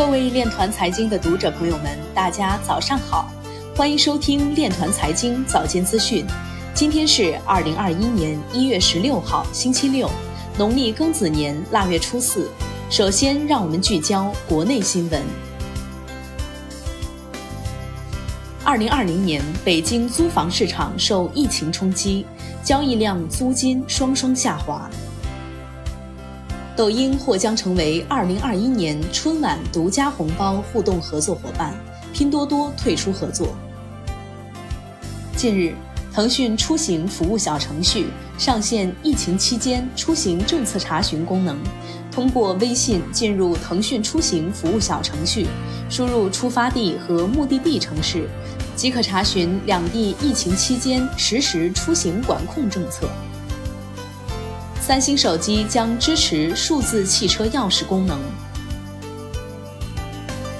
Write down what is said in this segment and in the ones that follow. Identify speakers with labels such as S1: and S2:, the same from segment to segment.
S1: 各位链团财经的读者朋友们，大家早上好，欢迎收听链团财经早间资讯。今天是二零二一年一月十六号，星期六，农历庚子年腊月初四。首先，让我们聚焦国内新闻。二零二零年，北京租房市场受疫情冲击，交易量、租金双双下滑。抖音或将成为二零二一年春晚独家红包互动合作伙伴，拼多多退出合作。近日，腾讯出行服务小程序上线疫情期间出行政策查询功能，通过微信进入腾讯出行服务小程序，输入出发地和目的地城市，即可查询两地疫情期间实时出行管控政策。三星手机将支持数字汽车钥匙功能。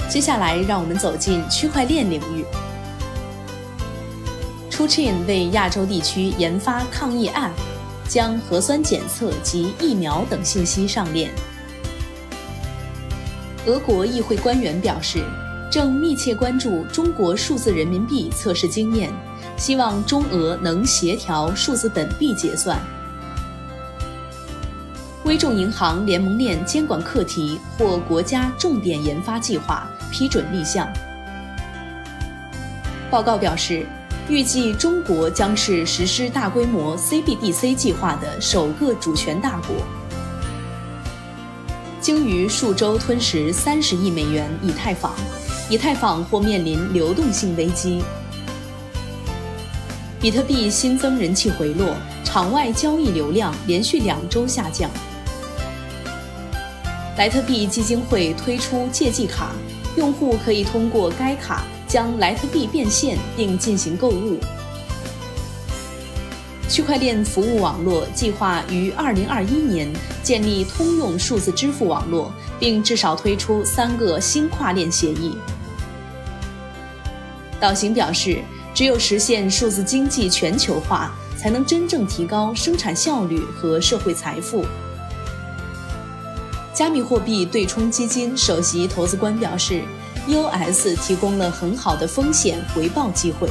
S1: 接下来，让我们走进区块链领域。Tuchin 为亚洲地区研发抗疫 App，将核酸检测及疫苗等信息上链。俄国议会官员表示，正密切关注中国数字人民币测试经验，希望中俄能协调数字本币结算。微众银行联盟链监管课题获国家重点研发计划批准立项。报告表示，预计中国将是实施大规模 CBDC 计划的首个主权大国。鲸鱼数周吞食三十亿美元以太坊，以太坊或面临流动性危机。比特币新增人气回落，场外交易流量连续两周下降。莱特币基金会推出借记卡，用户可以通过该卡将莱特币变现并进行购物。区块链服务网络计划于二零二一年建立通用数字支付网络，并至少推出三个新跨链协议。岛行表示，只有实现数字经济全球化，才能真正提高生产效率和社会财富。加密货币对冲基金首席投资官表示，EOS 提供了很好的风险回报机会。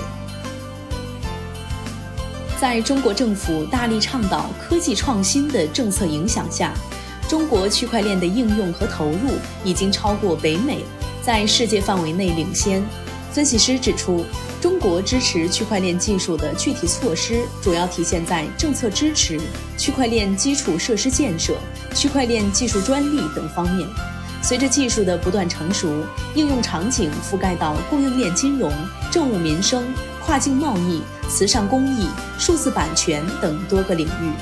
S1: 在中国政府大力倡导科技创新的政策影响下，中国区块链的应用和投入已经超过北美，在世界范围内领先。分析师指出。中国支持区块链技术的具体措施主要体现在政策支持、区块链基础设施建设、区块链技术专利等方面。随着技术的不断成熟，应用场景覆盖到供应链金融、政务民生、跨境贸易、慈善公益、数字版权等多个领域。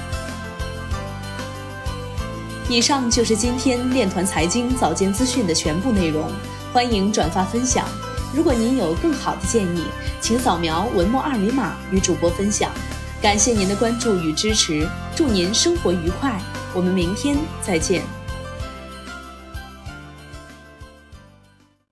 S1: 以上就是今天链团财经早间资讯的全部内容，欢迎转发分享。如果您有更好的建议，请扫描文末二维码与主播分享。感谢您的关注与支持，祝您生活愉快，我们明天再见。